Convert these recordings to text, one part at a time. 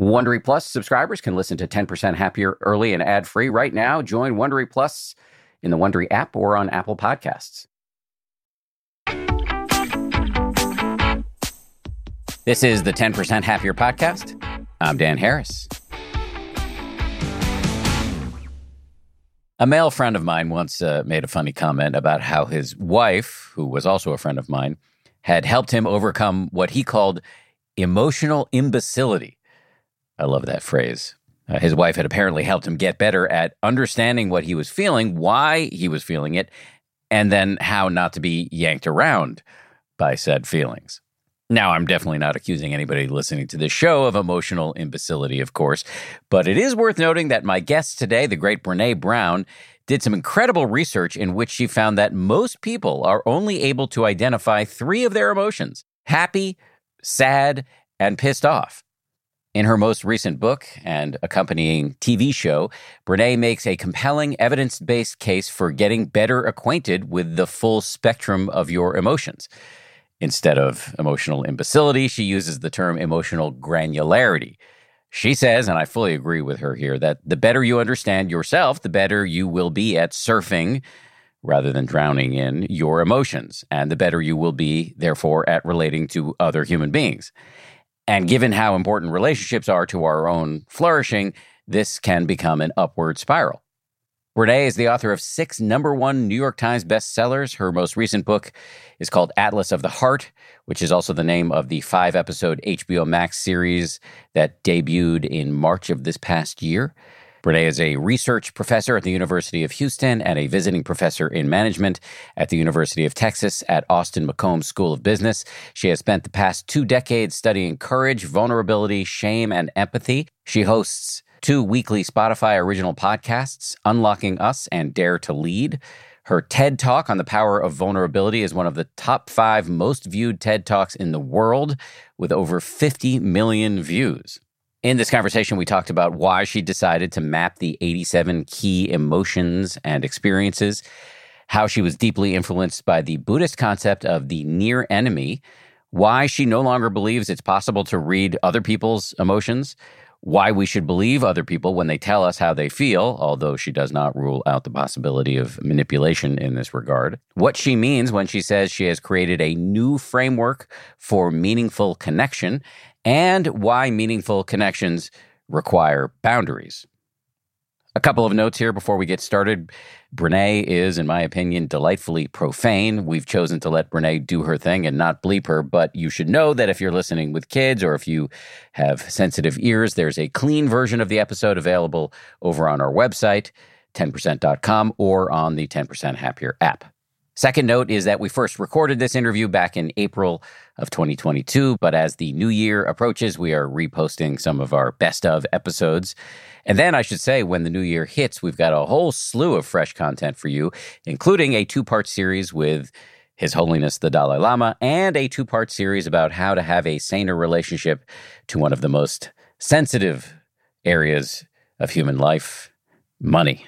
Wondery Plus subscribers can listen to 10% Happier early and ad free right now. Join Wondery Plus in the Wondery app or on Apple Podcasts. This is the 10% Happier podcast. I'm Dan Harris. A male friend of mine once uh, made a funny comment about how his wife, who was also a friend of mine, had helped him overcome what he called emotional imbecility. I love that phrase. Uh, his wife had apparently helped him get better at understanding what he was feeling, why he was feeling it, and then how not to be yanked around by said feelings. Now, I'm definitely not accusing anybody listening to this show of emotional imbecility, of course, but it is worth noting that my guest today, the great Brene Brown, did some incredible research in which she found that most people are only able to identify three of their emotions happy, sad, and pissed off. In her most recent book and accompanying TV show, Brene makes a compelling evidence based case for getting better acquainted with the full spectrum of your emotions. Instead of emotional imbecility, she uses the term emotional granularity. She says, and I fully agree with her here, that the better you understand yourself, the better you will be at surfing rather than drowning in your emotions, and the better you will be, therefore, at relating to other human beings. And given how important relationships are to our own flourishing, this can become an upward spiral. Brene is the author of six number one New York Times bestsellers. Her most recent book is called Atlas of the Heart, which is also the name of the five episode HBO Max series that debuted in March of this past year. Brene is a research professor at the University of Houston and a visiting professor in management at the University of Texas at Austin McCombs School of Business. She has spent the past two decades studying courage, vulnerability, shame, and empathy. She hosts two weekly Spotify original podcasts, Unlocking Us and Dare to Lead. Her TED Talk on the power of vulnerability is one of the top five most viewed TED Talks in the world, with over 50 million views. In this conversation, we talked about why she decided to map the 87 key emotions and experiences, how she was deeply influenced by the Buddhist concept of the near enemy, why she no longer believes it's possible to read other people's emotions, why we should believe other people when they tell us how they feel, although she does not rule out the possibility of manipulation in this regard. What she means when she says she has created a new framework for meaningful connection and why meaningful connections require boundaries. A couple of notes here before we get started. Brene is, in my opinion, delightfully profane. We've chosen to let Brene do her thing and not bleep her, but you should know that if you're listening with kids or if you have sensitive ears, there's a clean version of the episode available over on our website, 10%.com, or on the 10% Happier app. Second note is that we first recorded this interview back in April of 2022, but as the new year approaches, we are reposting some of our best of episodes. And then I should say, when the new year hits, we've got a whole slew of fresh content for you, including a two part series with His Holiness the Dalai Lama and a two part series about how to have a saner relationship to one of the most sensitive areas of human life money.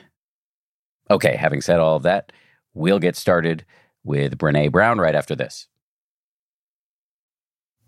Okay, having said all of that, We'll get started with Brene Brown right after this.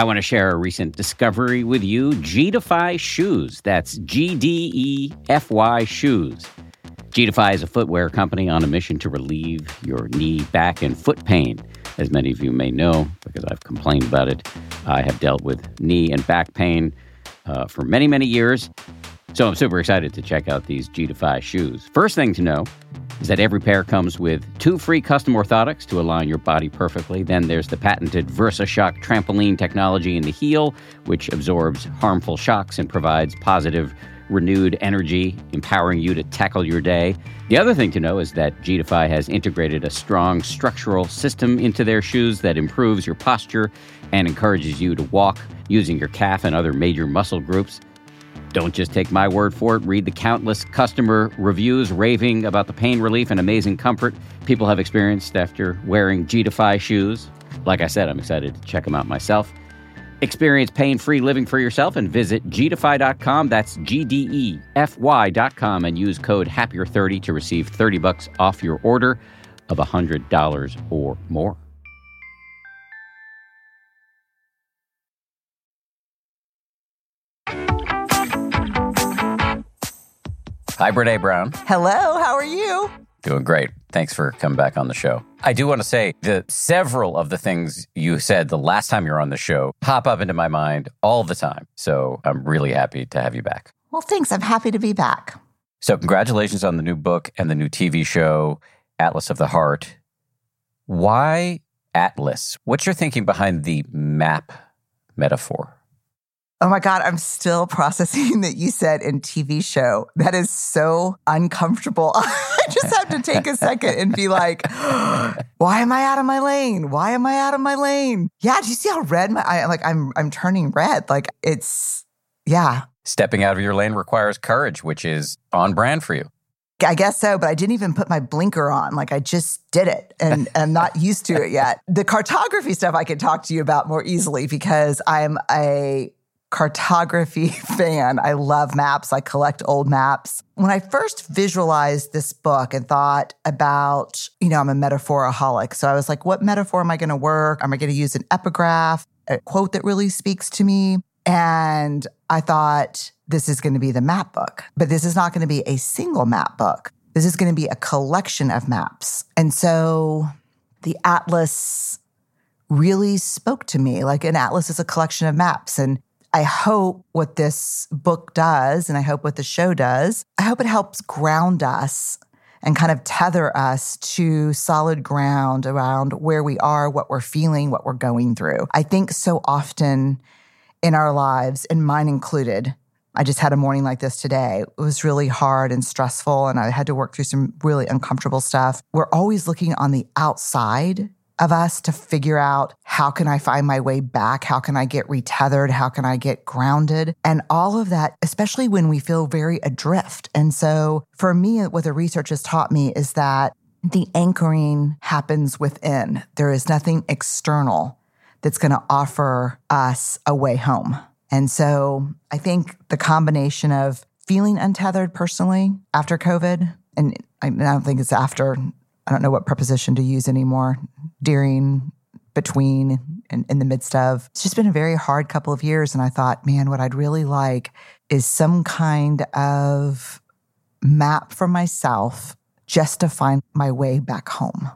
I want to share a recent discovery with you Gdefy Shoes. That's G D E F Y Shoes. Gdefy is a footwear company on a mission to relieve your knee, back, and foot pain. As many of you may know, because I've complained about it, I have dealt with knee and back pain uh, for many, many years. So I'm super excited to check out these Gdefy shoes. First thing to know is that every pair comes with two free custom orthotics to align your body perfectly. Then there's the patented VersaShock trampoline technology in the heel, which absorbs harmful shocks and provides positive, renewed energy, empowering you to tackle your day. The other thing to know is that Gdefy has integrated a strong structural system into their shoes that improves your posture and encourages you to walk using your calf and other major muscle groups. Don't just take my word for it. Read the countless customer reviews raving about the pain relief and amazing comfort people have experienced after wearing Gdefy shoes. Like I said, I'm excited to check them out myself. Experience pain free living for yourself and visit gdefy.com. That's G D E F Y.com and use code HAPPIER30 to receive 30 bucks off your order of $100 or more. Hi, Brene Brown. Hello, how are you? Doing great. Thanks for coming back on the show. I do want to say that several of the things you said the last time you were on the show pop up into my mind all the time. So I'm really happy to have you back. Well, thanks. I'm happy to be back. So, congratulations on the new book and the new TV show, Atlas of the Heart. Why Atlas? What's your thinking behind the map metaphor? Oh my God, I'm still processing that you said in TV show. That is so uncomfortable. I just have to take a second and be like, why am I out of my lane? Why am I out of my lane? Yeah, do you see how red my I like I'm I'm turning red. Like it's yeah. Stepping out of your lane requires courage, which is on brand for you. I guess so, but I didn't even put my blinker on. Like I just did it and I'm not used to it yet. The cartography stuff I can talk to you about more easily because I'm a cartography fan. I love maps. I collect old maps. When I first visualized this book and thought about, you know, I'm a metaphoraholic. So I was like, what metaphor am I going to work? Am I going to use an epigraph, a quote that really speaks to me? And I thought, this is going to be the map book, but this is not going to be a single map book. This is going to be a collection of maps. And so the atlas really spoke to me. Like an atlas is a collection of maps. And I hope what this book does, and I hope what the show does, I hope it helps ground us and kind of tether us to solid ground around where we are, what we're feeling, what we're going through. I think so often in our lives, and mine included, I just had a morning like this today. It was really hard and stressful, and I had to work through some really uncomfortable stuff. We're always looking on the outside of us to figure out how can I find my way back? How can I get retethered? How can I get grounded? And all of that, especially when we feel very adrift. And so for me, what the research has taught me is that the anchoring happens within. There is nothing external that's going to offer us a way home. And so I think the combination of feeling untethered personally after COVID, and I don't think it's after, I don't know what preposition to use anymore, during, between, and in the midst of. It's just been a very hard couple of years. And I thought, man, what I'd really like is some kind of map for myself just to find my way back home.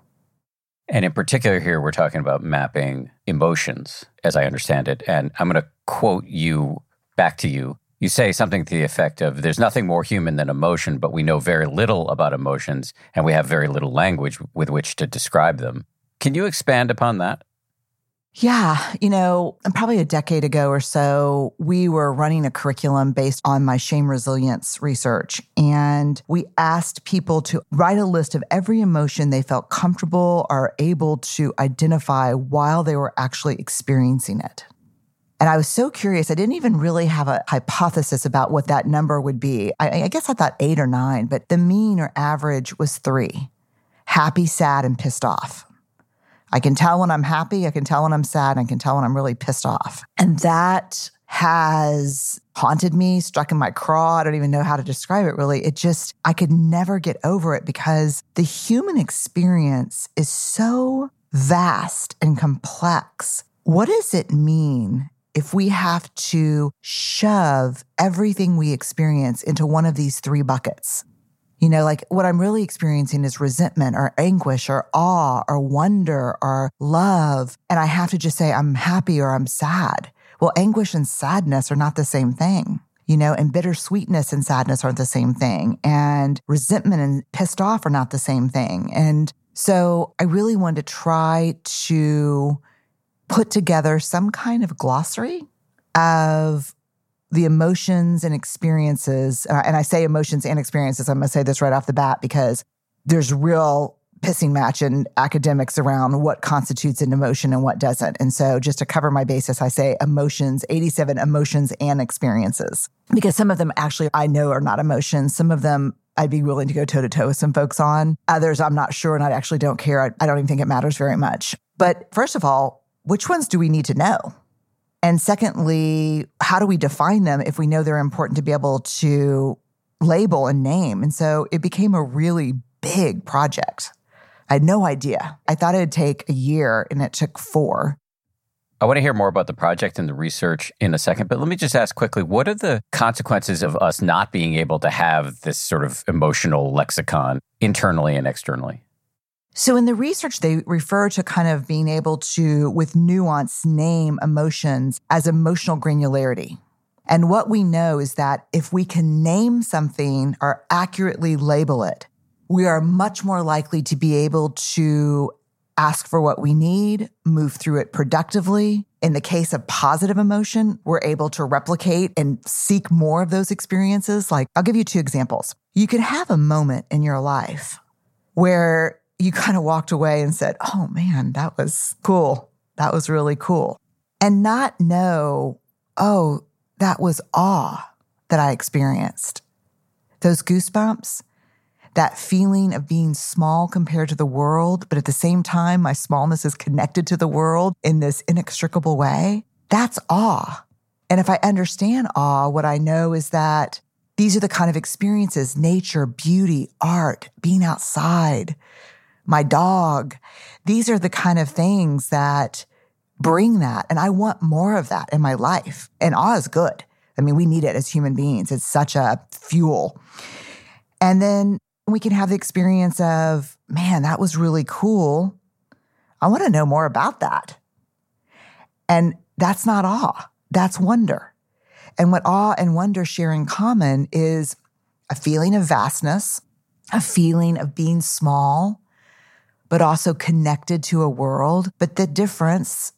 And in particular, here we're talking about mapping emotions, as I understand it. And I'm going to quote you back to you. You say something to the effect of There's nothing more human than emotion, but we know very little about emotions and we have very little language with which to describe them. Can you expand upon that? Yeah, you know, probably a decade ago or so, we were running a curriculum based on my shame resilience research. And we asked people to write a list of every emotion they felt comfortable or able to identify while they were actually experiencing it. And I was so curious. I didn't even really have a hypothesis about what that number would be. I, I guess I thought eight or nine, but the mean or average was three happy, sad, and pissed off. I can tell when I'm happy, I can tell when I'm sad, I can tell when I'm really pissed off. And that has haunted me, struck in my craw. I don't even know how to describe it really. It just, I could never get over it because the human experience is so vast and complex. What does it mean if we have to shove everything we experience into one of these three buckets? You know, like what I'm really experiencing is resentment or anguish or awe or wonder or love. And I have to just say, I'm happy or I'm sad. Well, anguish and sadness are not the same thing you know, and bittersweetness and sadness aren't the same thing. And resentment and pissed off are not the same thing. And so I really wanted to try to put together some kind of glossary of the emotions and experiences, uh, and I say emotions and experiences, I'm going to say this right off the bat because there's real pissing match in academics around what constitutes an emotion and what doesn't. And so just to cover my basis, I say emotions, 87 emotions and experiences, because some of them actually I know are not emotions. Some of them I'd be willing to go toe to toe with some folks on. Others I'm not sure and I actually don't care. I, I don't even think it matters very much. But first of all, which ones do we need to know? And secondly, how do we define them if we know they're important to be able to label and name? And so it became a really big project. I had no idea. I thought it'd take a year and it took four. I want to hear more about the project and the research in a second, but let me just ask quickly what are the consequences of us not being able to have this sort of emotional lexicon internally and externally? So in the research, they refer to kind of being able to, with nuance, name emotions as emotional granularity. And what we know is that if we can name something or accurately label it, we are much more likely to be able to ask for what we need, move through it productively. In the case of positive emotion, we're able to replicate and seek more of those experiences. Like, I'll give you two examples. You could have a moment in your life where you kind of walked away and said, Oh man, that was cool. That was really cool. And not know, oh, that was awe that I experienced. Those goosebumps, that feeling of being small compared to the world, but at the same time, my smallness is connected to the world in this inextricable way. That's awe. And if I understand awe, what I know is that these are the kind of experiences nature, beauty, art, being outside, my dog. These are the kind of things that bring that. And I want more of that in my life. And awe is good. I mean, we need it as human beings. It's such a fuel. And then we can have the experience of, man, that was really cool. I want to know more about that. And that's not awe, that's wonder. And what awe and wonder share in common is a feeling of vastness, a feeling of being small, but also connected to a world. But the difference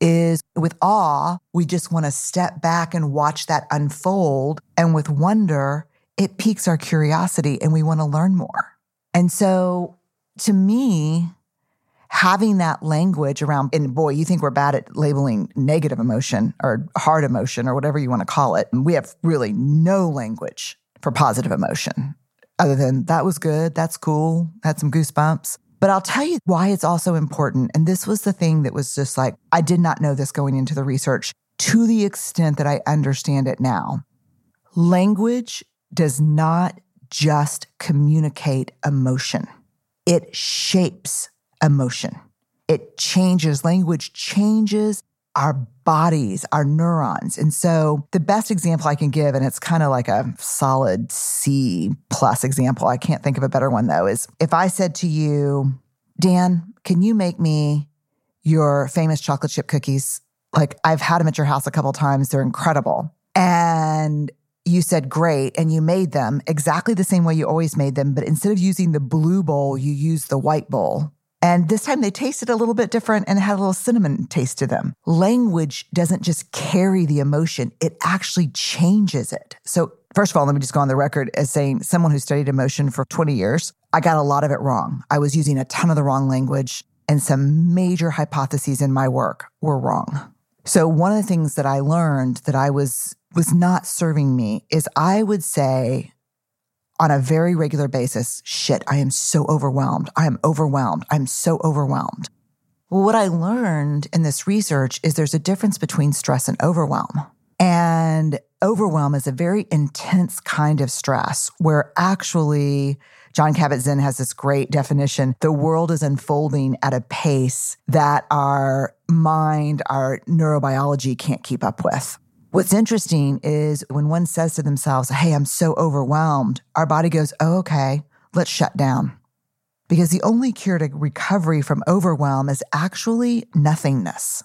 is with awe, we just want to step back and watch that unfold. And with wonder, it piques our curiosity and we want to learn more. And so to me, having that language around, and boy, you think we're bad at labeling negative emotion or hard emotion or whatever you want to call it. And we have really no language for positive emotion other than that was good, that's cool, had some goosebumps. But I'll tell you why it's also important. And this was the thing that was just like, I did not know this going into the research to the extent that I understand it now. Language does not just communicate emotion, it shapes emotion. It changes, language changes our bodies, our neurons. And so the best example I can give, and it's kind of like a solid C plus example, I can't think of a better one though, is if I said to you, Dan, can you make me your famous chocolate chip cookies? Like I've had them at your house a couple times. They're incredible. And you said great and you made them exactly the same way you always made them, but instead of using the blue bowl, you used the white bowl. And this time they tasted a little bit different and had a little cinnamon taste to them. Language doesn't just carry the emotion, it actually changes it. So, first of all, let me just go on the record as saying someone who studied emotion for 20 years, I got a lot of it wrong. I was using a ton of the wrong language, and some major hypotheses in my work were wrong. So, one of the things that I learned that I was was not serving me is I would say on a very regular basis, shit, I am so overwhelmed. I am overwhelmed. I'm so overwhelmed. Well, what I learned in this research is there's a difference between stress and overwhelm. And overwhelm is a very intense kind of stress where actually Jon Kabat-Zinn has this great definition. The world is unfolding at a pace that our mind, our neurobiology can't keep up with. What's interesting is when one says to themselves, Hey, I'm so overwhelmed, our body goes, Oh, okay, let's shut down. Because the only cure to recovery from overwhelm is actually nothingness.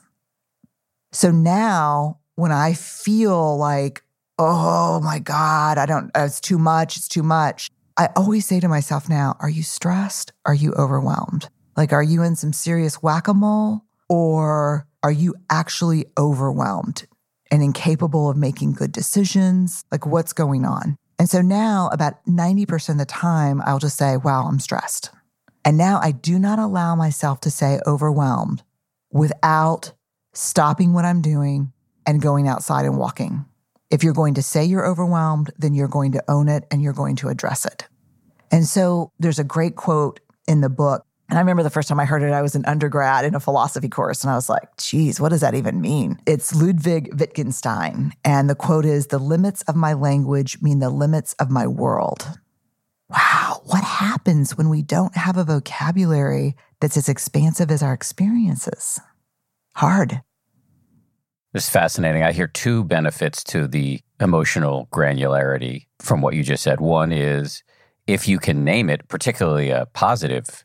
So now when I feel like, Oh my God, I don't, uh, it's too much, it's too much. I always say to myself now, Are you stressed? Are you overwhelmed? Like, are you in some serious whack a mole? Or are you actually overwhelmed? And incapable of making good decisions. Like, what's going on? And so now, about 90% of the time, I'll just say, wow, I'm stressed. And now I do not allow myself to say overwhelmed without stopping what I'm doing and going outside and walking. If you're going to say you're overwhelmed, then you're going to own it and you're going to address it. And so there's a great quote in the book and I remember the first time I heard it, I was an undergrad in a philosophy course, and I was like, geez, what does that even mean? It's Ludwig Wittgenstein. And the quote is The limits of my language mean the limits of my world. Wow, what happens when we don't have a vocabulary that's as expansive as our experiences? Hard. It's fascinating. I hear two benefits to the emotional granularity from what you just said. One is if you can name it, particularly a positive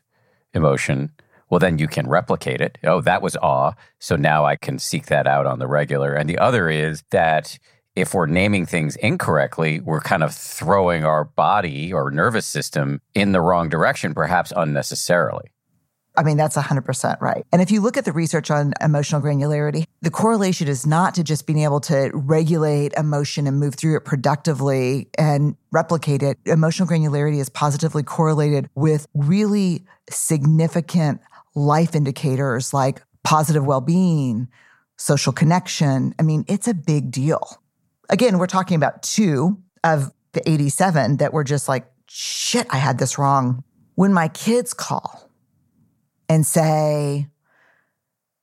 emotion, well, then you can replicate it. Oh, that was awe. So now I can seek that out on the regular. And the other is that if we're naming things incorrectly, we're kind of throwing our body or nervous system in the wrong direction, perhaps unnecessarily. I mean, that's 100% right. And if you look at the research on emotional granularity, the correlation is not to just being able to regulate emotion and move through it productively and replicate it. Emotional granularity is positively correlated with really significant life indicators like positive well being, social connection. I mean, it's a big deal. Again, we're talking about two of the 87 that were just like, shit, I had this wrong. When my kids call and say,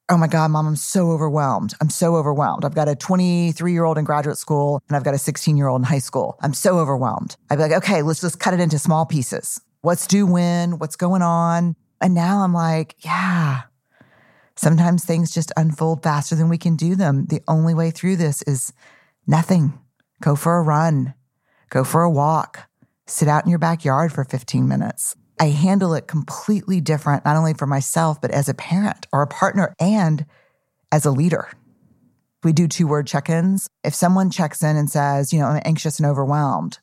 Oh my God, mom, I'm so overwhelmed. I'm so overwhelmed. I've got a 23 year old in graduate school and I've got a 16 year old in high school. I'm so overwhelmed. I'd be like, okay, let's just cut it into small pieces. What's due when? What's going on? And now I'm like, yeah, sometimes things just unfold faster than we can do them. The only way through this is nothing. Go for a run, go for a walk, sit out in your backyard for 15 minutes. I handle it completely different, not only for myself, but as a parent or a partner and as a leader. We do two word check ins. If someone checks in and says, you know, I'm anxious and overwhelmed,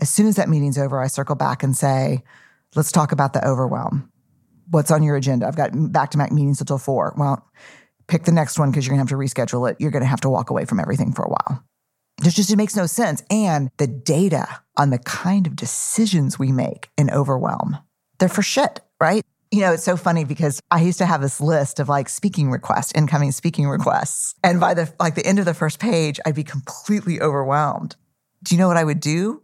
as soon as that meeting's over, I circle back and say, let's talk about the overwhelm. What's on your agenda? I've got back to back meetings until four. Well, pick the next one because you're going to have to reschedule it. You're going to have to walk away from everything for a while. It just it makes no sense. And the data on the kind of decisions we make in overwhelm, they're for shit, right? You know, it's so funny because I used to have this list of like speaking requests, incoming speaking requests. And by the like the end of the first page, I'd be completely overwhelmed. Do you know what I would do?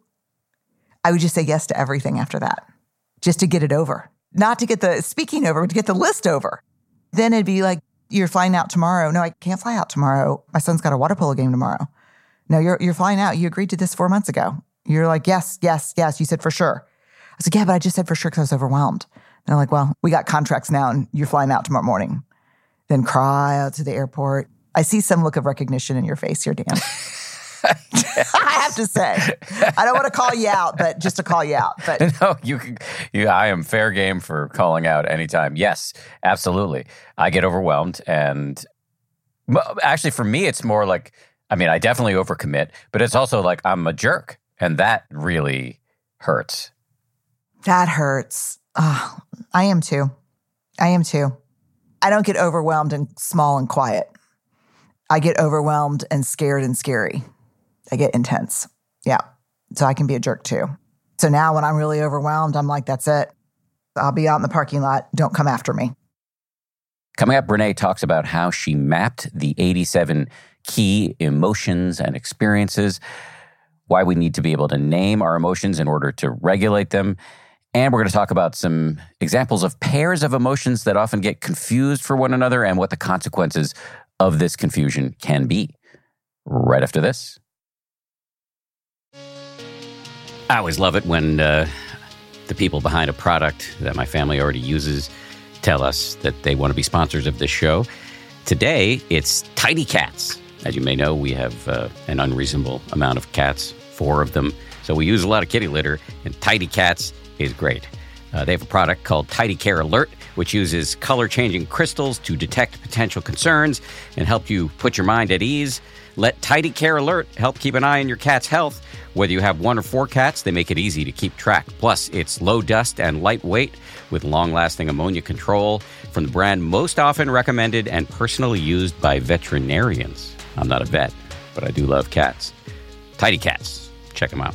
I would just say yes to everything after that, just to get it over. Not to get the speaking over, but to get the list over. Then it'd be like, you're flying out tomorrow. No, I can't fly out tomorrow. My son's got a water polo game tomorrow. No, you're you're flying out. You agreed to this four months ago. You're like, yes, yes, yes. You said for sure. I was like, yeah, but I just said for sure because I was overwhelmed. And they're like, well, we got contracts now and you're flying out tomorrow morning. Then cry out to the airport. I see some look of recognition in your face here, Dan. I have to say, I don't want to call you out, but just to call you out. But no, you, can, you, I am fair game for calling out anytime. Yes, absolutely. I get overwhelmed, and actually, for me, it's more like, I mean, I definitely overcommit, but it's also like I'm a jerk, and that really hurts. That hurts. Oh, I am too. I am too. I don't get overwhelmed and small and quiet. I get overwhelmed and scared and scary. I get intense. Yeah. So I can be a jerk too. So now when I'm really overwhelmed, I'm like, that's it. I'll be out in the parking lot. Don't come after me. Coming up, Brene talks about how she mapped the 87 key emotions and experiences, why we need to be able to name our emotions in order to regulate them. And we're going to talk about some examples of pairs of emotions that often get confused for one another and what the consequences of this confusion can be. Right after this. I always love it when uh, the people behind a product that my family already uses tell us that they want to be sponsors of this show. Today, it's Tidy Cats. As you may know, we have uh, an unreasonable amount of cats, four of them. So we use a lot of kitty litter, and Tidy Cats is great. Uh, they have a product called Tidy Care Alert, which uses color changing crystals to detect potential concerns and help you put your mind at ease. Let Tidy Care Alert help keep an eye on your cat's health. Whether you have one or four cats, they make it easy to keep track. Plus, it's low dust and lightweight with long lasting ammonia control from the brand most often recommended and personally used by veterinarians. I'm not a vet, but I do love cats. Tidy Cats. Check them out.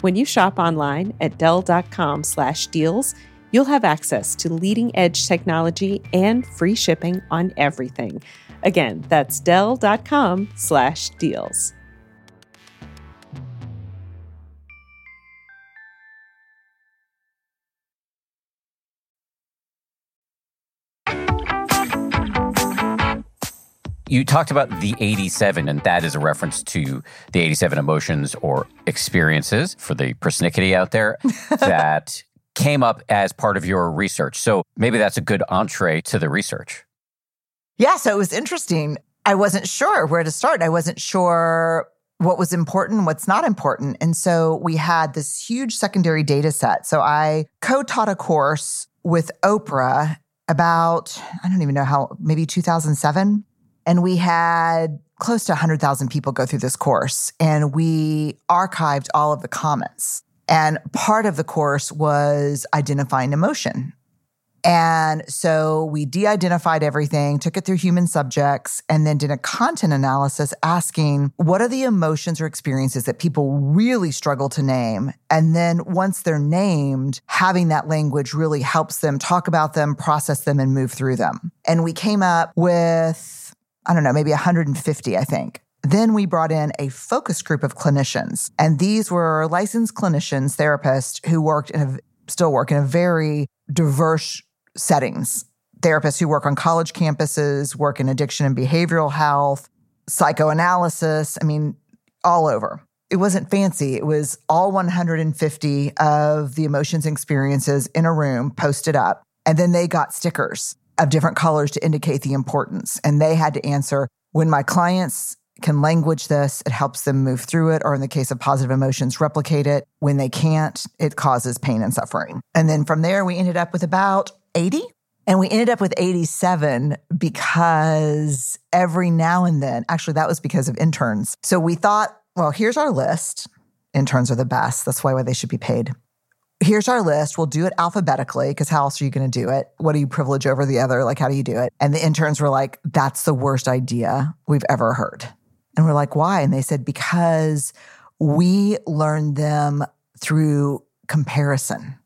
When you shop online at Dell.com slash deals, you'll have access to leading edge technology and free shipping on everything. Again, that's dell.com/deals. You talked about the 87, and that is a reference to the 87 emotions or experiences for the persnickety out there that came up as part of your research. So maybe that's a good entree to the research. Yeah, so it was interesting. I wasn't sure where to start. I wasn't sure what was important, what's not important. And so we had this huge secondary data set. So I co taught a course with Oprah about, I don't even know how, maybe 2007. And we had close to 100,000 people go through this course. And we archived all of the comments. And part of the course was identifying emotion. And so we de identified everything, took it through human subjects, and then did a content analysis asking what are the emotions or experiences that people really struggle to name? And then once they're named, having that language really helps them talk about them, process them, and move through them. And we came up with, I don't know, maybe 150, I think. Then we brought in a focus group of clinicians, and these were licensed clinicians, therapists who worked in a, still work in a very diverse settings. Therapists who work on college campuses, work in addiction and behavioral health, psychoanalysis, I mean, all over. It wasn't fancy. It was all 150 of the emotions and experiences in a room posted up. And then they got stickers of different colors to indicate the importance. And they had to answer when my clients can language this, it helps them move through it, or in the case of positive emotions, replicate it. When they can't, it causes pain and suffering. And then from there, we ended up with about 80. And we ended up with 87 because every now and then, actually, that was because of interns. So we thought, well, here's our list. Interns are the best. That's why, why they should be paid. Here's our list. We'll do it alphabetically because how else are you going to do it? What do you privilege over the other? Like, how do you do it? And the interns were like, that's the worst idea we've ever heard. And we're like, why? And they said, because we learned them through comparison.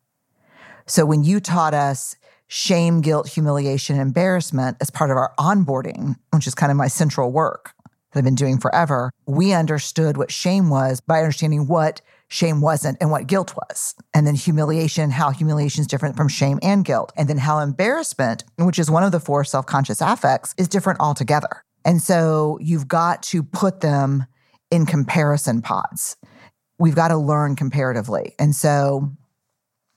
So when you taught us shame, guilt, humiliation, embarrassment as part of our onboarding, which is kind of my central work that I've been doing forever, we understood what shame was by understanding what shame wasn't and what guilt was. And then humiliation, how humiliation is different from shame and guilt. And then how embarrassment, which is one of the four self conscious affects, is different altogether. And so you've got to put them in comparison pods. We've got to learn comparatively. And so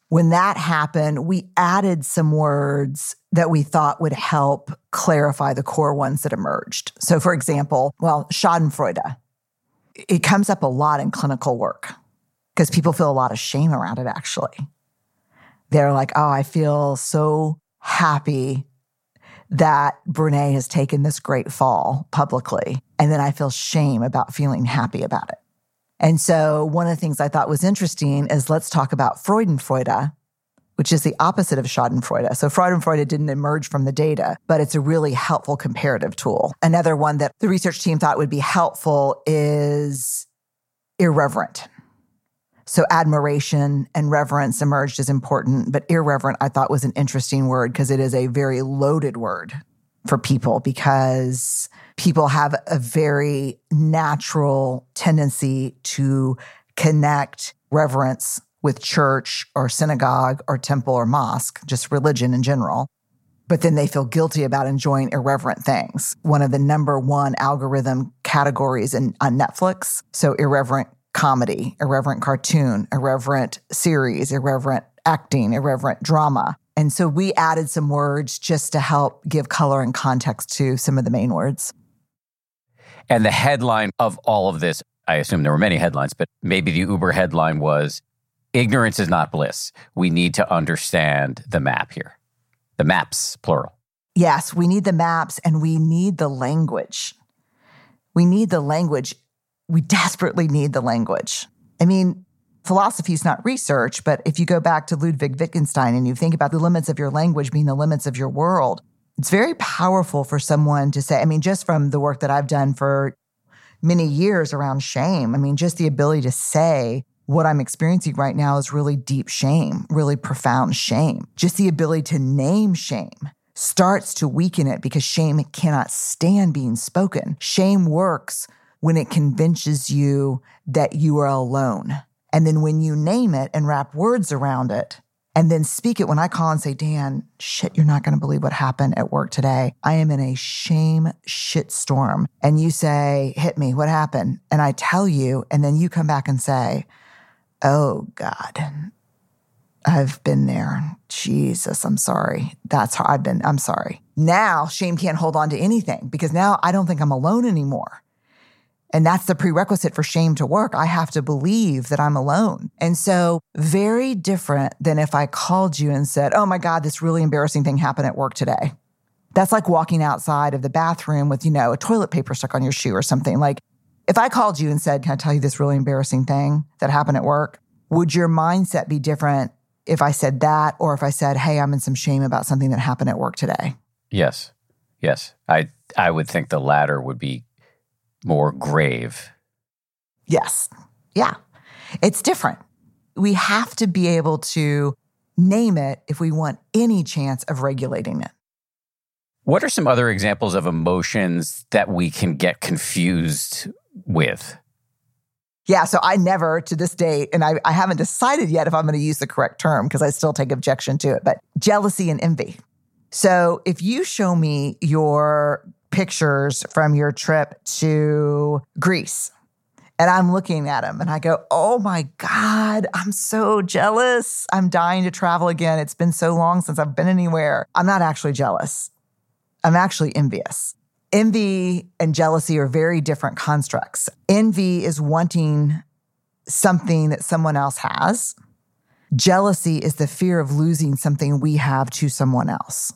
when that happened, we added some words that we thought would help clarify the core ones that emerged. So, for example, well, Schadenfreude, it comes up a lot in clinical work because people feel a lot of shame around it, actually. They're like, oh, I feel so happy that Brene has taken this great fall publicly. And then I feel shame about feeling happy about it. And so one of the things I thought was interesting is let's talk about Freudenfreude, which is the opposite of Schadenfreude. So Freudenfreude didn't emerge from the data, but it's a really helpful comparative tool. Another one that the research team thought would be helpful is irreverent. So admiration and reverence emerged as important, but irreverent I thought was an interesting word because it is a very loaded word for people because people have a very natural tendency to connect reverence with church or synagogue or temple or mosque, just religion in general. But then they feel guilty about enjoying irreverent things. One of the number one algorithm categories in, on Netflix. So irreverent comedy, irreverent cartoon, irreverent series, irreverent acting, irreverent drama. And so we added some words just to help give color and context to some of the main words. And the headline of all of this, I assume there were many headlines, but maybe the Uber headline was Ignorance is not bliss. We need to understand the map here. The maps, plural. Yes, we need the maps and we need the language. We need the language. We desperately need the language. I mean, philosophy is not research, but if you go back to Ludwig Wittgenstein and you think about the limits of your language being the limits of your world, it's very powerful for someone to say, I mean, just from the work that I've done for many years around shame, I mean, just the ability to say, what I'm experiencing right now is really deep shame, really profound shame. Just the ability to name shame starts to weaken it because shame cannot stand being spoken. Shame works when it convinces you that you are alone. And then when you name it and wrap words around it, and then speak it when I call and say, Dan, shit, you're not going to believe what happened at work today. I am in a shame shit storm. And you say, hit me, what happened? And I tell you, and then you come back and say, oh God, I've been there. Jesus, I'm sorry. That's how I've been. I'm sorry. Now shame can't hold on to anything because now I don't think I'm alone anymore. And that's the prerequisite for shame to work. I have to believe that I'm alone. And so, very different than if I called you and said, Oh my God, this really embarrassing thing happened at work today. That's like walking outside of the bathroom with, you know, a toilet paper stuck on your shoe or something. Like, if I called you and said, Can I tell you this really embarrassing thing that happened at work? Would your mindset be different if I said that or if I said, Hey, I'm in some shame about something that happened at work today? Yes. Yes. I I would think the latter would be more grave. Yes. Yeah. It's different. We have to be able to name it if we want any chance of regulating it. What are some other examples of emotions that we can get confused with? Yeah, so I never to this date, and I, I haven't decided yet if I'm going to use the correct term because I still take objection to it, but jealousy and envy. So if you show me your pictures from your trip to Greece. And I'm looking at them and I go, oh my God, I'm so jealous. I'm dying to travel again. It's been so long since I've been anywhere. I'm not actually jealous. I'm actually envious. Envy and jealousy are very different constructs. Envy is wanting something that someone else has. Jealousy is the fear of losing something we have to someone else.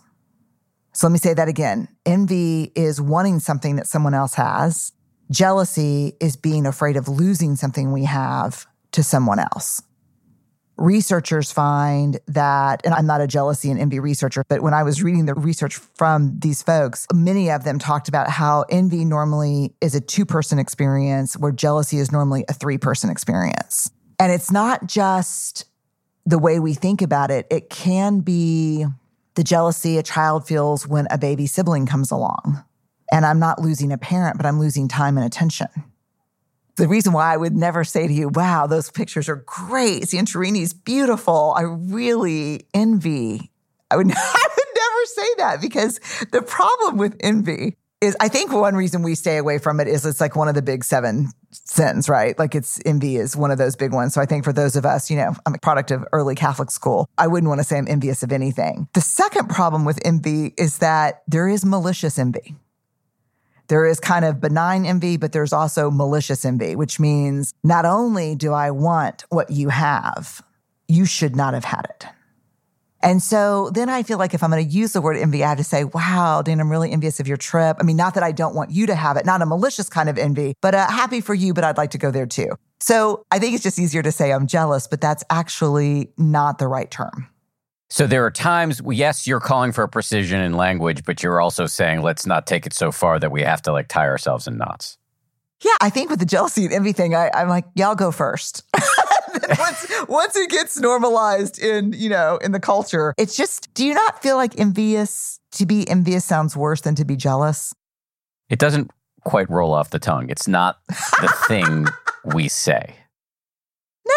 So let me say that again. Envy is wanting something that someone else has. Jealousy is being afraid of losing something we have to someone else. Researchers find that, and I'm not a jealousy and envy researcher, but when I was reading the research from these folks, many of them talked about how envy normally is a two person experience, where jealousy is normally a three person experience. And it's not just the way we think about it, it can be the jealousy a child feels when a baby sibling comes along. And I'm not losing a parent, but I'm losing time and attention. The reason why I would never say to you, wow, those pictures are great. Santorini's beautiful. I really envy. I would, I would never say that because the problem with envy is I think one reason we stay away from it is it's like one of the big seven sins, right? Like it's envy is one of those big ones. So I think for those of us, you know, I'm a product of early Catholic school. I wouldn't want to say I'm envious of anything. The second problem with envy is that there is malicious envy. There is kind of benign envy, but there's also malicious envy, which means not only do I want what you have, you should not have had it. And so then I feel like if I'm going to use the word envy, I have to say, wow, Dan, I'm really envious of your trip. I mean, not that I don't want you to have it, not a malicious kind of envy, but uh, happy for you, but I'd like to go there too. So I think it's just easier to say I'm jealous, but that's actually not the right term. So there are times, yes, you're calling for precision in language, but you're also saying, let's not take it so far that we have to like tie ourselves in knots. Yeah, I think with the jealousy and envy thing, I, I'm like, y'all go first. once once it gets normalized in you know in the culture, it's just. Do you not feel like envious? To be envious sounds worse than to be jealous. It doesn't quite roll off the tongue. It's not the thing we say.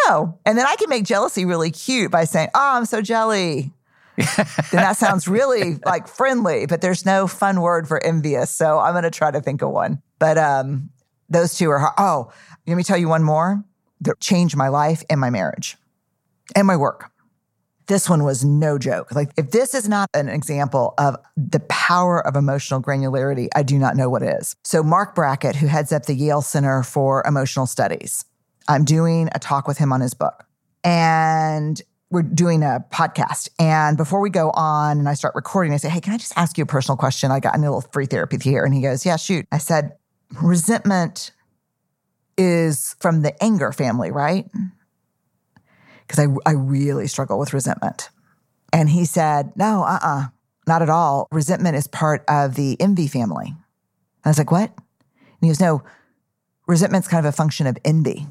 No, and then I can make jealousy really cute by saying, "Oh, I'm so jelly." then that sounds really like friendly, but there's no fun word for envious. So I'm going to try to think of one. But um, those two are hard. Oh, let me tell you one more that changed my life and my marriage and my work. This one was no joke. Like, if this is not an example of the power of emotional granularity, I do not know what is. So, Mark Brackett, who heads up the Yale Center for Emotional Studies, I'm doing a talk with him on his book. And we're doing a podcast. And before we go on and I start recording, I say, Hey, can I just ask you a personal question? I got a little free therapy here. And he goes, Yeah, shoot. I said, Resentment is from the anger family, right? Because I, I really struggle with resentment. And he said, No, uh uh-uh, uh, not at all. Resentment is part of the envy family. And I was like, What? And he goes, No, resentment's kind of a function of envy.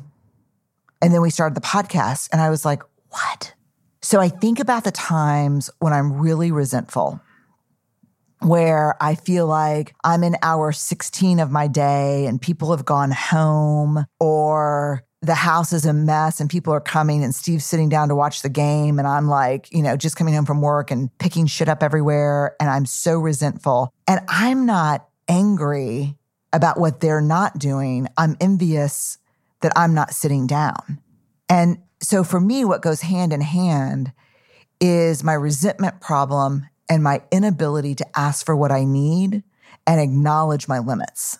And then we started the podcast, and I was like, What? So I think about the times when I'm really resentful where I feel like I'm in hour 16 of my day and people have gone home or the house is a mess and people are coming and Steve's sitting down to watch the game and I'm like, you know, just coming home from work and picking shit up everywhere and I'm so resentful. And I'm not angry about what they're not doing. I'm envious that I'm not sitting down. And so for me, what goes hand in hand is my resentment problem and my inability to ask for what I need and acknowledge my limits.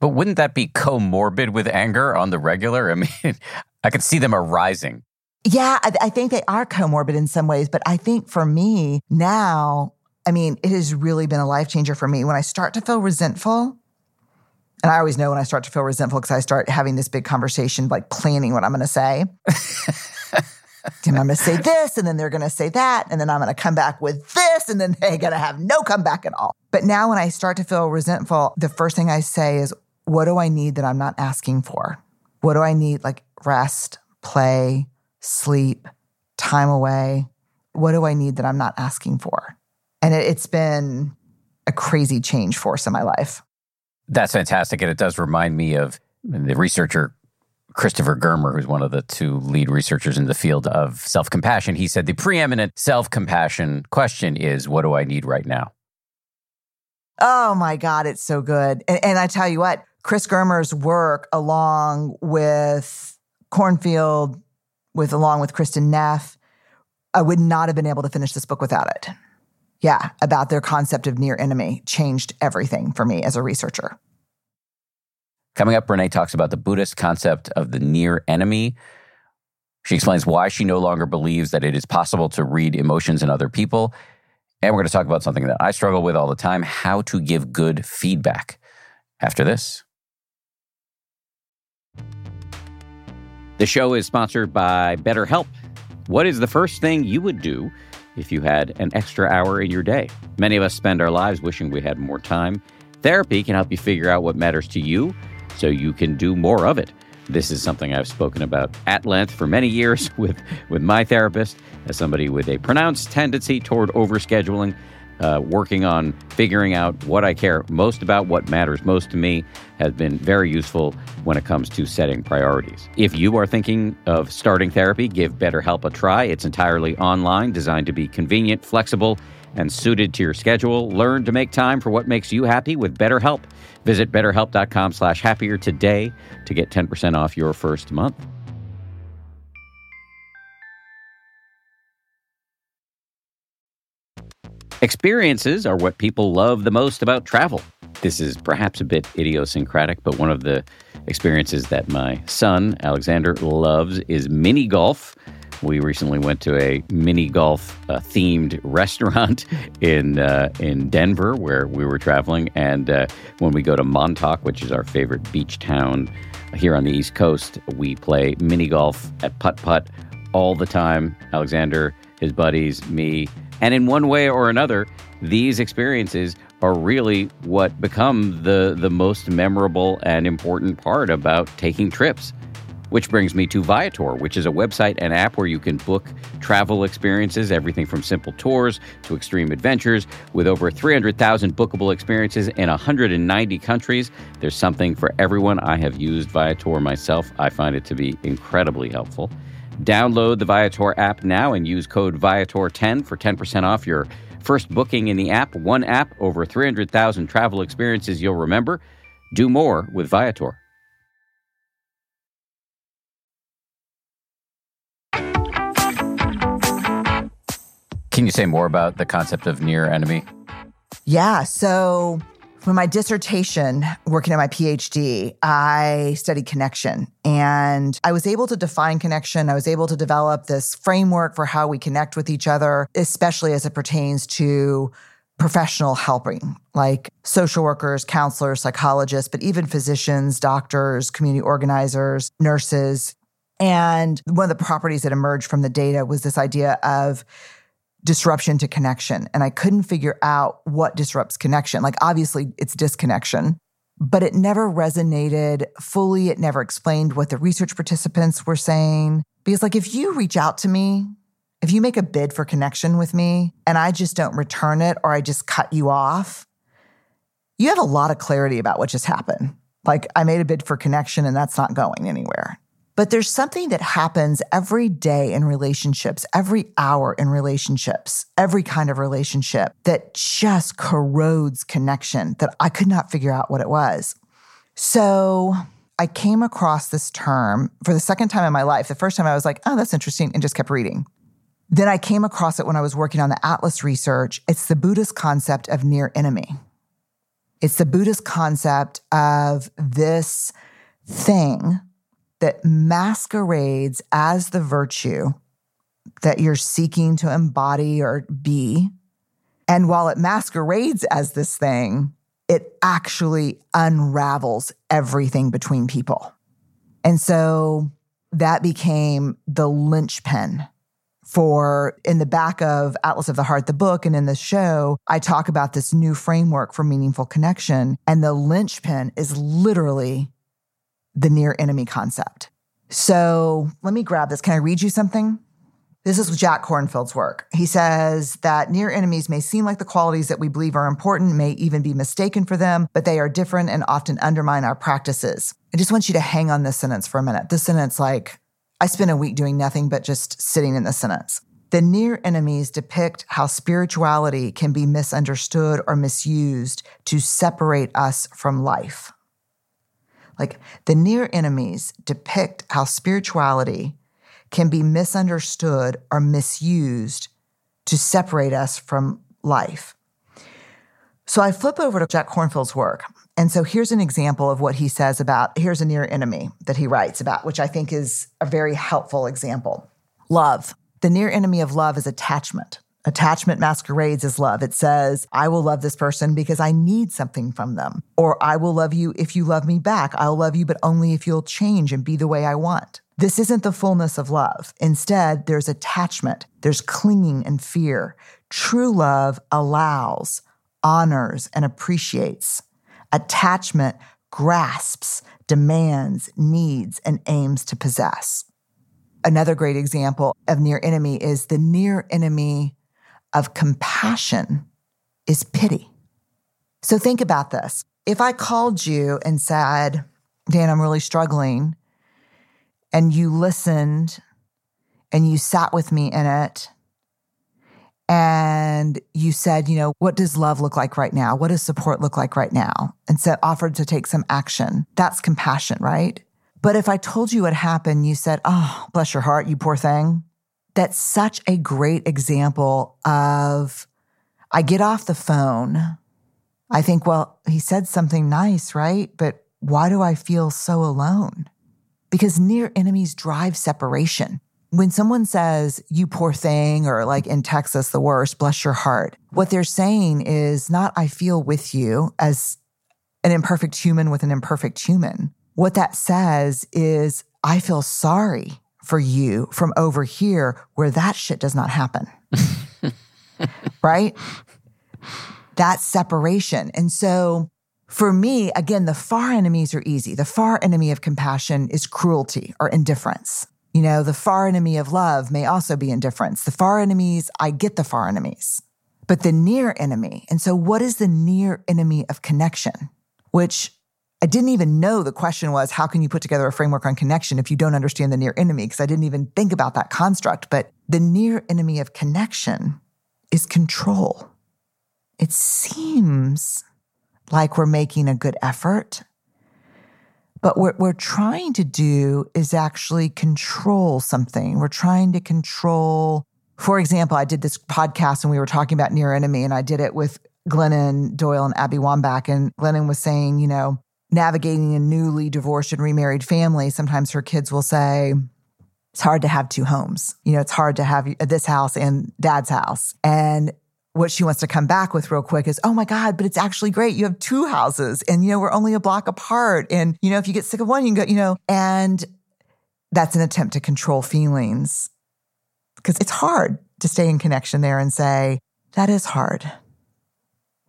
But wouldn't that be comorbid with anger on the regular? I mean, I could see them arising. Yeah, I, I, think they are comorbid in some ways. But I think for me now, I mean, it has really been a life changer for me. When I start to feel resentful, and I always know when I start to feel resentful because I start having this big conversation, like planning what I'm going to say. I'm going to say this, and then they're going to say that, and then I'm going to come back with this, and then they're going to have no comeback at all. But now when I start to feel resentful, the first thing I say is, what do I need that I'm not asking for? What do I need? Like rest, play, sleep, time away. What do I need that I'm not asking for? And it, it's been a crazy change force in my life. That's fantastic. And it does remind me of the researcher Christopher Germer, who's one of the two lead researchers in the field of self compassion, he said the preeminent self compassion question is what do I need right now? Oh my God, it's so good. And, and I tell you what, Chris Germer's work along with Kornfield, with along with Kristin Neff, I would not have been able to finish this book without it. Yeah, about their concept of near enemy changed everything for me as a researcher. Coming up, Brene talks about the Buddhist concept of the near enemy. She explains why she no longer believes that it is possible to read emotions in other people. And we're going to talk about something that I struggle with all the time how to give good feedback. After this. The show is sponsored by BetterHelp. What is the first thing you would do if you had an extra hour in your day? Many of us spend our lives wishing we had more time. Therapy can help you figure out what matters to you so you can do more of it. This is something I've spoken about at length for many years with, with my therapist, as somebody with a pronounced tendency toward overscheduling uh, working on figuring out what I care most about, what matters most to me, has been very useful when it comes to setting priorities. If you are thinking of starting therapy, give BetterHelp a try. It's entirely online, designed to be convenient, flexible, and suited to your schedule. Learn to make time for what makes you happy with BetterHelp. Visit betterhelp.com slash happier today to get 10% off your first month. Experiences are what people love the most about travel. This is perhaps a bit idiosyncratic, but one of the experiences that my son, Alexander, loves is mini golf. We recently went to a mini golf uh, themed restaurant in uh, in Denver where we were traveling, and uh, when we go to Montauk, which is our favorite beach town here on the East Coast, we play mini golf at putt putt all the time. Alexander, his buddies, me, and in one way or another, these experiences are really what become the, the most memorable and important part about taking trips. Which brings me to Viator, which is a website and app where you can book travel experiences, everything from simple tours to extreme adventures. With over 300,000 bookable experiences in 190 countries, there's something for everyone. I have used Viator myself. I find it to be incredibly helpful. Download the Viator app now and use code Viator10 for 10% off your first booking in the app. One app, over 300,000 travel experiences you'll remember. Do more with Viator. Can you say more about the concept of near enemy? Yeah. So for my dissertation, working on my PhD, I studied connection and I was able to define connection. I was able to develop this framework for how we connect with each other, especially as it pertains to professional helping, like social workers, counselors, psychologists, but even physicians, doctors, community organizers, nurses. And one of the properties that emerged from the data was this idea of disruption to connection. And I couldn't figure out what disrupts connection. Like, obviously, it's disconnection, but it never resonated fully. It never explained what the research participants were saying. Because, like, if you reach out to me, if you make a bid for connection with me and I just don't return it or I just cut you off, you have a lot of clarity about what just happened. Like, I made a bid for connection and that's not going anywhere. But there's something that happens every day in relationships, every hour in relationships, every kind of relationship that just corrodes connection that I could not figure out what it was. So I came across this term for the second time in my life. The first time I was like, oh, that's interesting, and just kept reading. Then I came across it when I was working on the Atlas research. It's the Buddhist concept of near enemy. It's the Buddhist concept of this thing that masquerades as the virtue that you're seeking to embody or be. And while it masquerades as this thing, it actually unravels everything between people. And so that became the linchpin for in the back of Atlas of the Heart, the book, and in the show, I talk about this new framework for meaningful connection. And the linchpin is literally the near enemy concept. So let me grab this. Can I read you something? This is Jack Kornfield's work. He says that near enemies may seem like the qualities that we believe are important, may even be mistaken for them, but they are different and often undermine our practices. I just want you to hang on this sentence for a minute. This sentence, like, I spent a week doing nothing but just sitting in the sentence. The near enemies depict how spirituality can be misunderstood or misused to separate us from life. Like the near enemies depict how spirituality can be misunderstood or misused to separate us from life. So I flip over to Jack Kornfield's work. And so here's an example of what he says about here's a near enemy that he writes about, which I think is a very helpful example. Love. The near enemy of love is attachment. Attachment masquerades as love. It says, I will love this person because I need something from them. Or I will love you if you love me back. I'll love you, but only if you'll change and be the way I want. This isn't the fullness of love. Instead, there's attachment, there's clinging and fear. True love allows, honors, and appreciates. Attachment grasps, demands, needs, and aims to possess. Another great example of near enemy is the near enemy of compassion is pity. So think about this. If I called you and said, Dan, I'm really struggling, and you listened and you sat with me in it, and you said, you know, what does love look like right now? What does support look like right now? And said, offered to take some action. That's compassion, right? But if I told you what happened, you said, oh, bless your heart, you poor thing. That's such a great example of I get off the phone. I think, well, he said something nice, right? But why do I feel so alone? Because near enemies drive separation when someone says, you poor thing, or like in Texas, the worst, bless your heart, what they're saying is not, I feel with you as an imperfect human with an imperfect human. What that says is, I feel sorry for you from over here where that shit does not happen. right? That's separation. And so for me, again, the far enemies are easy. The far enemy of compassion is cruelty or indifference. You know, the far enemy of love may also be indifference. The far enemies, I get the far enemies, but the near enemy. And so, what is the near enemy of connection? Which I didn't even know the question was how can you put together a framework on connection if you don't understand the near enemy? Because I didn't even think about that construct. But the near enemy of connection is control. It seems like we're making a good effort, but what we're trying to do is actually control something. We're trying to control, for example, I did this podcast and we were talking about near enemy, and I did it with Glennon Doyle and Abby Wambach. And Glennon was saying, you know, navigating a newly divorced and remarried family, sometimes her kids will say, it's hard to have two homes. You know, it's hard to have this house and dad's house. And what she wants to come back with real quick is, oh my God, but it's actually great. You have two houses and, you know, we're only a block apart. And, you know, if you get sick of one, you can go, you know, and that's an attempt to control feelings because it's hard to stay in connection there and say, that is hard.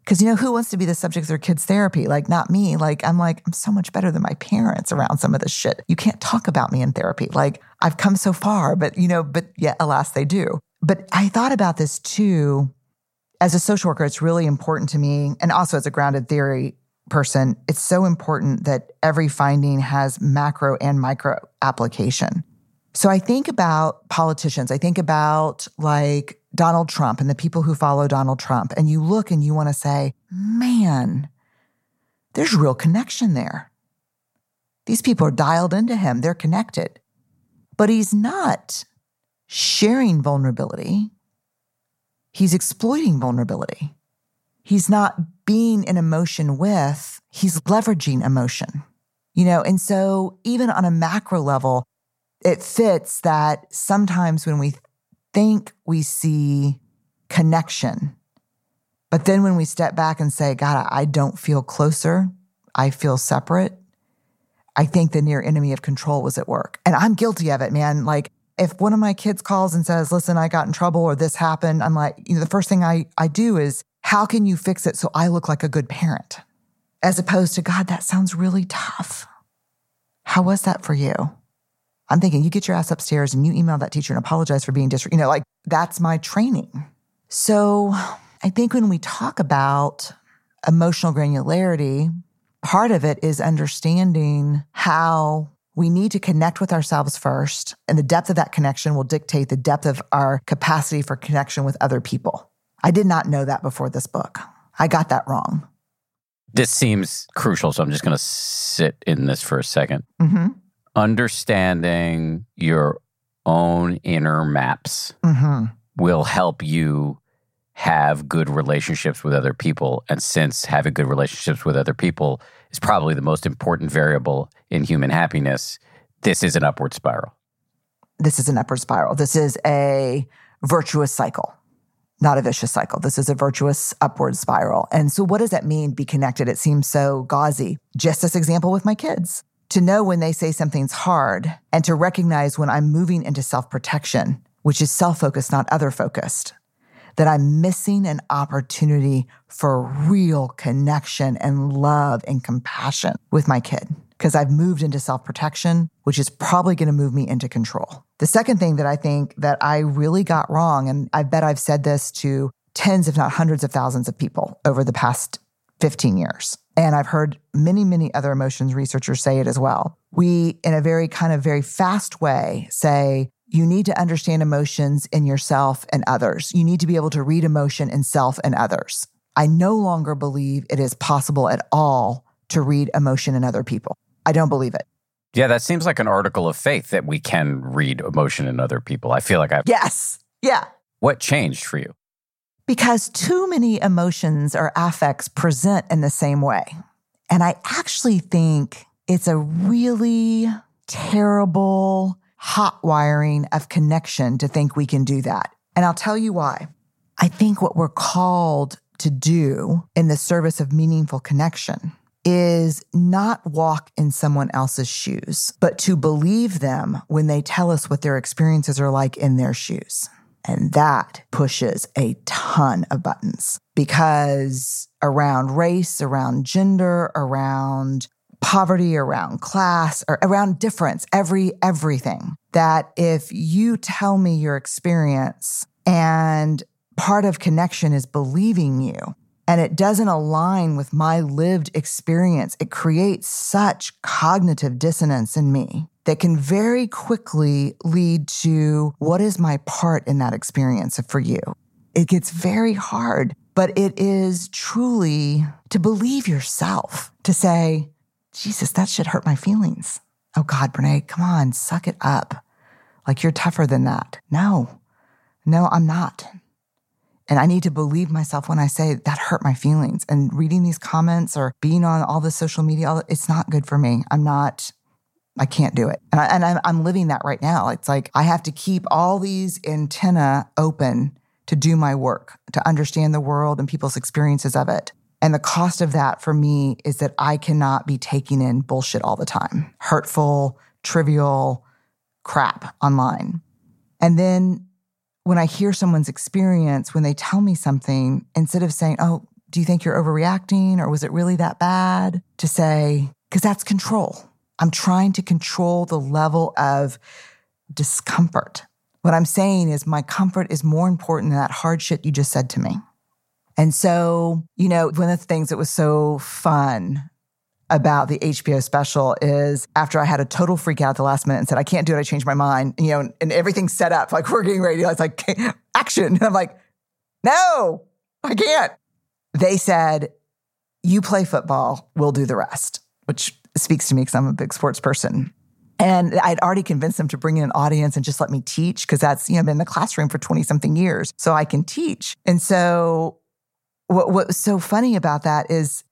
Because, you know, who wants to be the subject of their kids' therapy? Like, not me. Like, I'm like, I'm so much better than my parents around some of this shit. You can't talk about me in therapy. Like, I've come so far, but, you know, but yet, alas, they do. But I thought about this too as a social worker, it's really important to me, and also as a grounded theory person, it's so important that every finding has macro and micro application. So I think about politicians, I think about like Donald Trump and the people who follow Donald Trump, and you look and you want to say, man, there's real connection there. These people are dialed into him, they're connected. But he's not sharing vulnerability. He's exploiting vulnerability. He's not being in emotion with, he's leveraging emotion. You know, and so even on a macro level, it fits that sometimes when we think we see connection, but then when we step back and say, God, I don't feel closer, I feel separate, I think the near enemy of control was at work. And I'm guilty of it, man. Like if one of my kids calls and says, listen, I got in trouble or this happened, I'm like, you know, the first thing I, I do is, how can you fix it so I look like a good parent? As opposed to, God, that sounds really tough. How was that for you? I'm thinking you get your ass upstairs and you email that teacher and apologize for being disrespectful. You know, like that's my training. So I think when we talk about emotional granularity, part of it is understanding how we need to connect with ourselves first, and the depth of that connection will dictate the depth of our capacity for connection with other people. I did not know that before this book. I got that wrong. This seems crucial, so I'm just going to sit in this for a 2nd mm-hmm. Understanding your own inner maps mm-hmm. will help you have good relationships with other people. And since having good relationships with other people is probably the most important variable in human happiness, this is an upward spiral. This is an upward spiral. This is a virtuous cycle, not a vicious cycle. This is a virtuous upward spiral. And so, what does that mean, be connected? It seems so gauzy. Just this example with my kids. To know when they say something's hard and to recognize when I'm moving into self protection, which is self focused, not other focused, that I'm missing an opportunity for real connection and love and compassion with my kid because I've moved into self protection, which is probably going to move me into control. The second thing that I think that I really got wrong, and I bet I've said this to tens, if not hundreds of thousands of people over the past 15 years. And I've heard many, many other emotions researchers say it as well. We, in a very kind of very fast way, say, you need to understand emotions in yourself and others. You need to be able to read emotion in self and others. I no longer believe it is possible at all to read emotion in other people. I don't believe it. Yeah, that seems like an article of faith that we can read emotion in other people. I feel like I've. Yes. Yeah. What changed for you? Because too many emotions or affects present in the same way. And I actually think it's a really terrible hot wiring of connection to think we can do that. And I'll tell you why. I think what we're called to do in the service of meaningful connection is not walk in someone else's shoes, but to believe them when they tell us what their experiences are like in their shoes. And that pushes a ton of buttons because around race, around gender, around poverty, around class, or around difference, every everything. That if you tell me your experience and part of connection is believing you, and it doesn't align with my lived experience, it creates such cognitive dissonance in me that can very quickly lead to what is my part in that experience for you? It gets very hard, but it is truly to believe yourself, to say, Jesus, that should hurt my feelings. Oh God, Brene, come on, suck it up. Like you're tougher than that. No, no, I'm not. And I need to believe myself when I say that hurt my feelings. And reading these comments or being on all the social media, it's not good for me. I'm not, I can't do it. And, I, and I'm, I'm living that right now. It's like I have to keep all these antenna open to do my work, to understand the world and people's experiences of it. And the cost of that for me is that I cannot be taking in bullshit all the time, hurtful, trivial crap online. And then when I hear someone's experience, when they tell me something, instead of saying, Oh, do you think you're overreacting or was it really that bad? To say, because that's control. I'm trying to control the level of discomfort. What I'm saying is my comfort is more important than that hard shit you just said to me. And so, you know, one of the things that was so fun about the HBO special is after I had a total freak out at the last minute and said, I can't do it, I changed my mind, you know, and everything's set up. Like we're getting ready. I was like action. And I'm like, no, I can't. They said, you play football, we'll do the rest, which speaks to me because I'm a big sports person. And I'd already convinced them to bring in an audience and just let me teach because that's, you know, I've been in the classroom for 20 something years. So I can teach. And so what, what was so funny about that is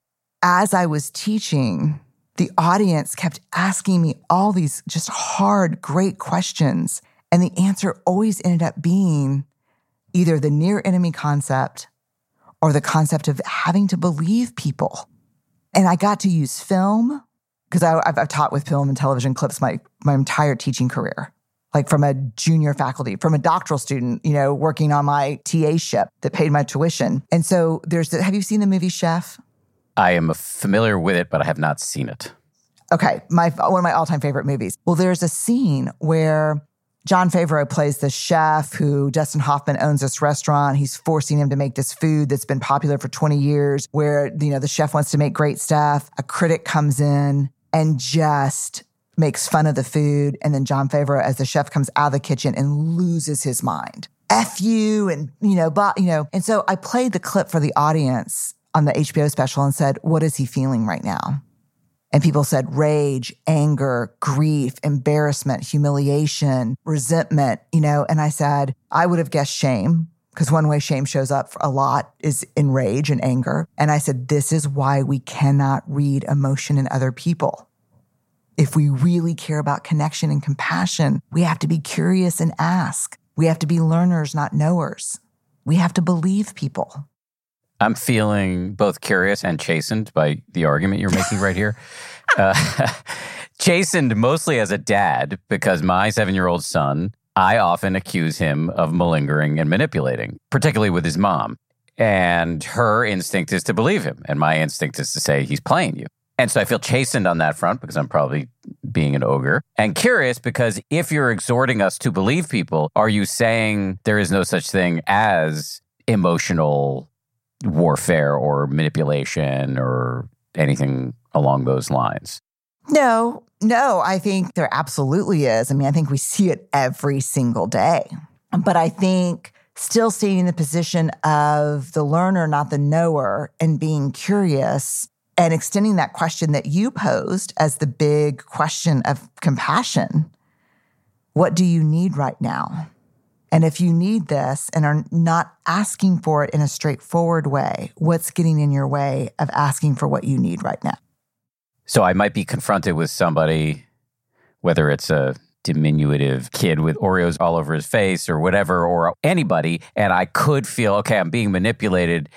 as I was teaching, the audience kept asking me all these just hard, great questions. And the answer always ended up being either the near enemy concept or the concept of having to believe people. And I got to use film because I've, I've taught with film and television clips my, my entire teaching career, like from a junior faculty, from a doctoral student, you know, working on my TA ship that paid my tuition. And so there's, the, have you seen the movie Chef? I am familiar with it, but I have not seen it. Okay, my one of my all-time favorite movies. Well, there's a scene where Jon Favreau plays the chef who Dustin Hoffman owns this restaurant. He's forcing him to make this food that's been popular for 20 years where you know the chef wants to make great stuff. A critic comes in and just makes fun of the food and then Jon Favreau as the chef comes out of the kitchen and loses his mind. F you and you know, but you know, and so I played the clip for the audience on the HBO special and said, What is he feeling right now? And people said rage, anger, grief, embarrassment, humiliation, resentment, you know. And I said, I would have guessed shame because one way shame shows up a lot is in rage and anger. And I said, This is why we cannot read emotion in other people. If we really care about connection and compassion, we have to be curious and ask. We have to be learners, not knowers. We have to believe people. I'm feeling both curious and chastened by the argument you're making right here. Uh, chastened mostly as a dad because my seven year old son, I often accuse him of malingering and manipulating, particularly with his mom. And her instinct is to believe him. And my instinct is to say he's playing you. And so I feel chastened on that front because I'm probably being an ogre. And curious because if you're exhorting us to believe people, are you saying there is no such thing as emotional warfare or manipulation or anything along those lines? No, no, I think there absolutely is. I mean, I think we see it every single day. But I think still staying in the position of the learner, not the knower, and being curious and extending that question that you posed as the big question of compassion. What do you need right now? And if you need this and are not asking for it in a straightforward way, what's getting in your way of asking for what you need right now? So I might be confronted with somebody, whether it's a diminutive kid with Oreos all over his face or whatever, or anybody, and I could feel, okay, I'm being manipulated.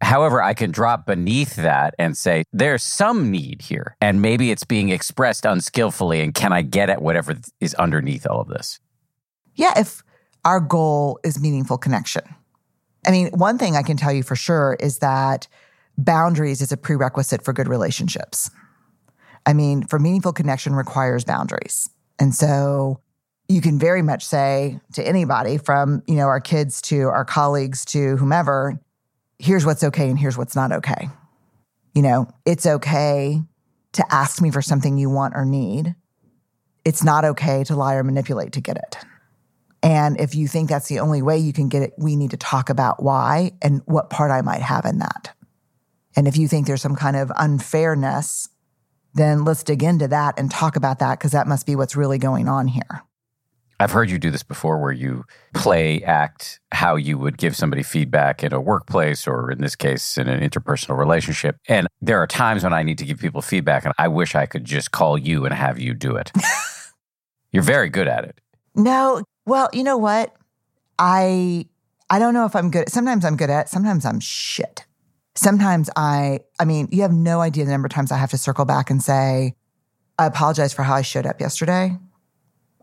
However, I can drop beneath that and say, there's some need here. And maybe it's being expressed unskillfully. And can I get at whatever is underneath all of this? Yeah, if our goal is meaningful connection. I mean, one thing I can tell you for sure is that boundaries is a prerequisite for good relationships. I mean, for meaningful connection requires boundaries. And so you can very much say to anybody from, you know, our kids to our colleagues to whomever, here's what's okay and here's what's not okay. You know, it's okay to ask me for something you want or need. It's not okay to lie or manipulate to get it. And if you think that's the only way you can get it, we need to talk about why and what part I might have in that. And if you think there's some kind of unfairness then let's dig into that and talk about that because that must be what's really going on here. I've heard you do this before where you play act how you would give somebody feedback in a workplace or in this case in an interpersonal relationship. And there are times when I need to give people feedback and I wish I could just call you and have you do it. You're very good at it. No, well, you know what? I I don't know if I'm good. Sometimes I'm good at, it, sometimes I'm shit sometimes I, I mean, you have no idea the number of times I have to circle back and say, I apologize for how I showed up yesterday.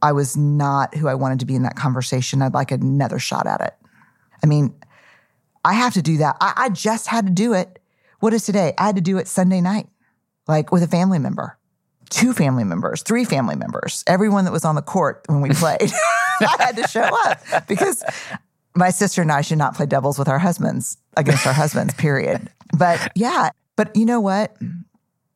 I was not who I wanted to be in that conversation. I'd like another shot at it. I mean, I have to do that. I, I just had to do it. What is today? I had to do it Sunday night, like with a family member, two family members, three family members, everyone that was on the court when we played. I had to show up because my sister and I should not play devils with our husbands against our husbands, period. But yeah, but you know what?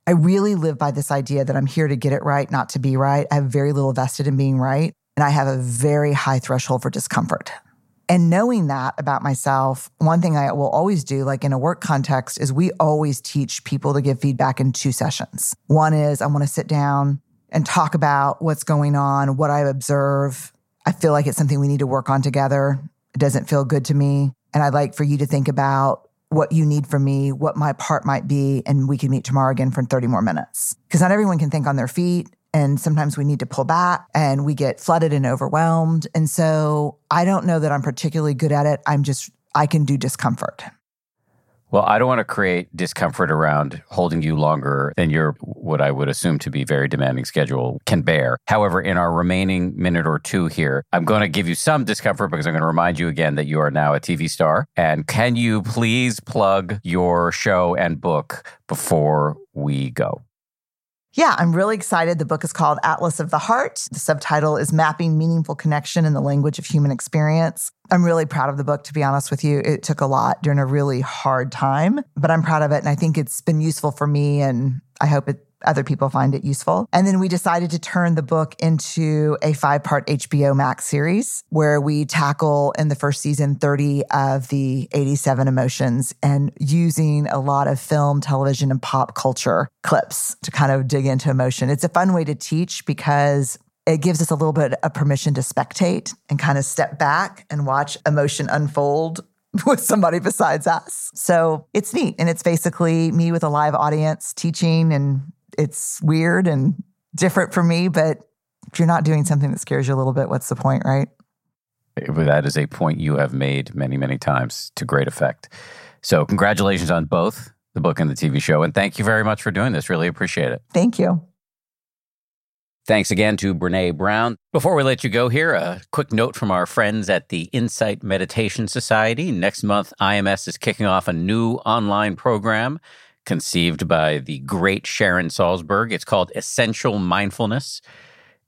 I really live by this idea that I'm here to get it right, not to be right. I have very little vested in being right. And I have a very high threshold for discomfort. And knowing that about myself, one thing I will always do, like in a work context, is we always teach people to give feedback in two sessions. One is I want to sit down and talk about what's going on, what I observe. I feel like it's something we need to work on together. It doesn't feel good to me. And I'd like for you to think about what you need from me, what my part might be, and we can meet tomorrow again for 30 more minutes. Because not everyone can think on their feet. And sometimes we need to pull back and we get flooded and overwhelmed. And so I don't know that I'm particularly good at it. I'm just, I can do discomfort. Well, I don't want to create discomfort around holding you longer than your, what I would assume to be very demanding schedule can bear. However, in our remaining minute or two here, I'm going to give you some discomfort because I'm going to remind you again that you are now a TV star. And can you please plug your show and book before we go? Yeah, I'm really excited. The book is called Atlas of the Heart. The subtitle is Mapping Meaningful Connection in the Language of Human Experience. I'm really proud of the book, to be honest with you. It took a lot during a really hard time, but I'm proud of it. And I think it's been useful for me. And I hope it other people find it useful. And then we decided to turn the book into a five part HBO Max series where we tackle in the first season 30 of the 87 emotions and using a lot of film, television, and pop culture clips to kind of dig into emotion. It's a fun way to teach because it gives us a little bit of permission to spectate and kind of step back and watch emotion unfold with somebody besides us. So it's neat. And it's basically me with a live audience teaching and it's weird and different for me, but if you're not doing something that scares you a little bit, what's the point, right? That is a point you have made many, many times to great effect. So, congratulations on both the book and the TV show. And thank you very much for doing this. Really appreciate it. Thank you. Thanks again to Brene Brown. Before we let you go here, a quick note from our friends at the Insight Meditation Society. Next month, IMS is kicking off a new online program conceived by the great Sharon Salzberg. It's called Essential Mindfulness.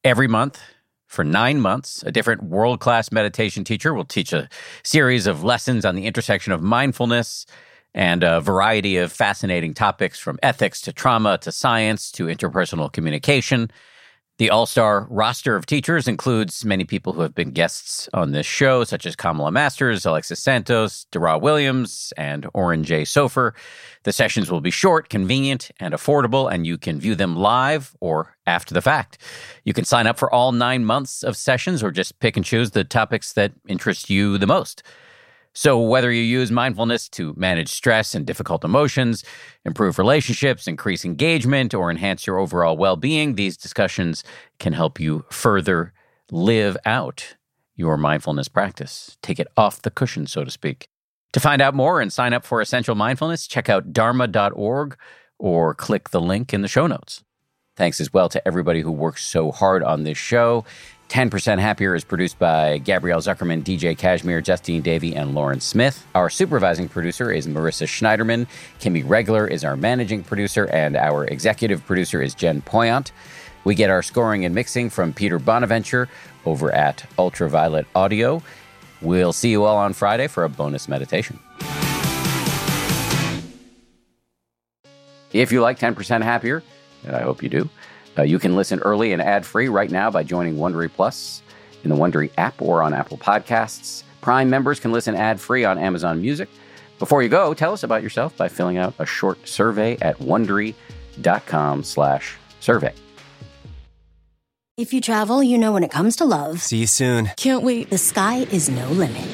Every month, for nine months, a different world class meditation teacher will teach a series of lessons on the intersection of mindfulness and a variety of fascinating topics from ethics to trauma to science to interpersonal communication. The all star roster of teachers includes many people who have been guests on this show, such as Kamala Masters, Alexis Santos, Dara Williams, and Oren J. Sofer. The sessions will be short, convenient, and affordable, and you can view them live or after the fact. You can sign up for all nine months of sessions or just pick and choose the topics that interest you the most. So, whether you use mindfulness to manage stress and difficult emotions, improve relationships, increase engagement, or enhance your overall well being, these discussions can help you further live out your mindfulness practice. Take it off the cushion, so to speak. To find out more and sign up for Essential Mindfulness, check out dharma.org or click the link in the show notes. Thanks as well to everybody who works so hard on this show. 10% Happier is produced by Gabrielle Zuckerman, DJ Cashmere, Justine Davey, and Lauren Smith. Our supervising producer is Marissa Schneiderman. Kimmy Regler is our managing producer, and our executive producer is Jen Poyant. We get our scoring and mixing from Peter Bonaventure over at Ultraviolet Audio. We'll see you all on Friday for a bonus meditation. If you like 10% Happier, and I hope you do, uh, you can listen early and ad free right now by joining Wondery Plus in the Wondery app or on Apple Podcasts. Prime members can listen ad free on Amazon Music. Before you go, tell us about yourself by filling out a short survey at wondery.com/survey. If you travel, you know when it comes to love. See you soon. Can't wait. The sky is no limit.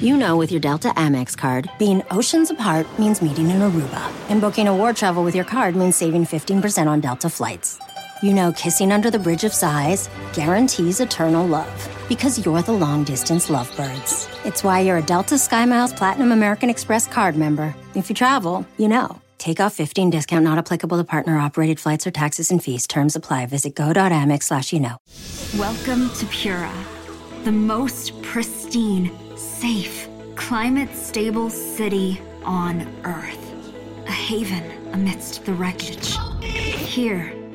You know, with your Delta Amex card, being oceans apart means meeting in Aruba, and booking a war travel with your card means saving 15% on Delta flights. You know, kissing under the bridge of sighs guarantees eternal love because you're the long distance lovebirds. It's why you're a Delta SkyMiles Platinum American Express card member. If you travel, you know. Take off 15 discount not applicable to partner operated flights or taxes and fees. Terms apply. Visit go.amex slash you know. Welcome to Pura, the most pristine, safe, climate stable city on Earth. A haven amidst the wreckage. Here,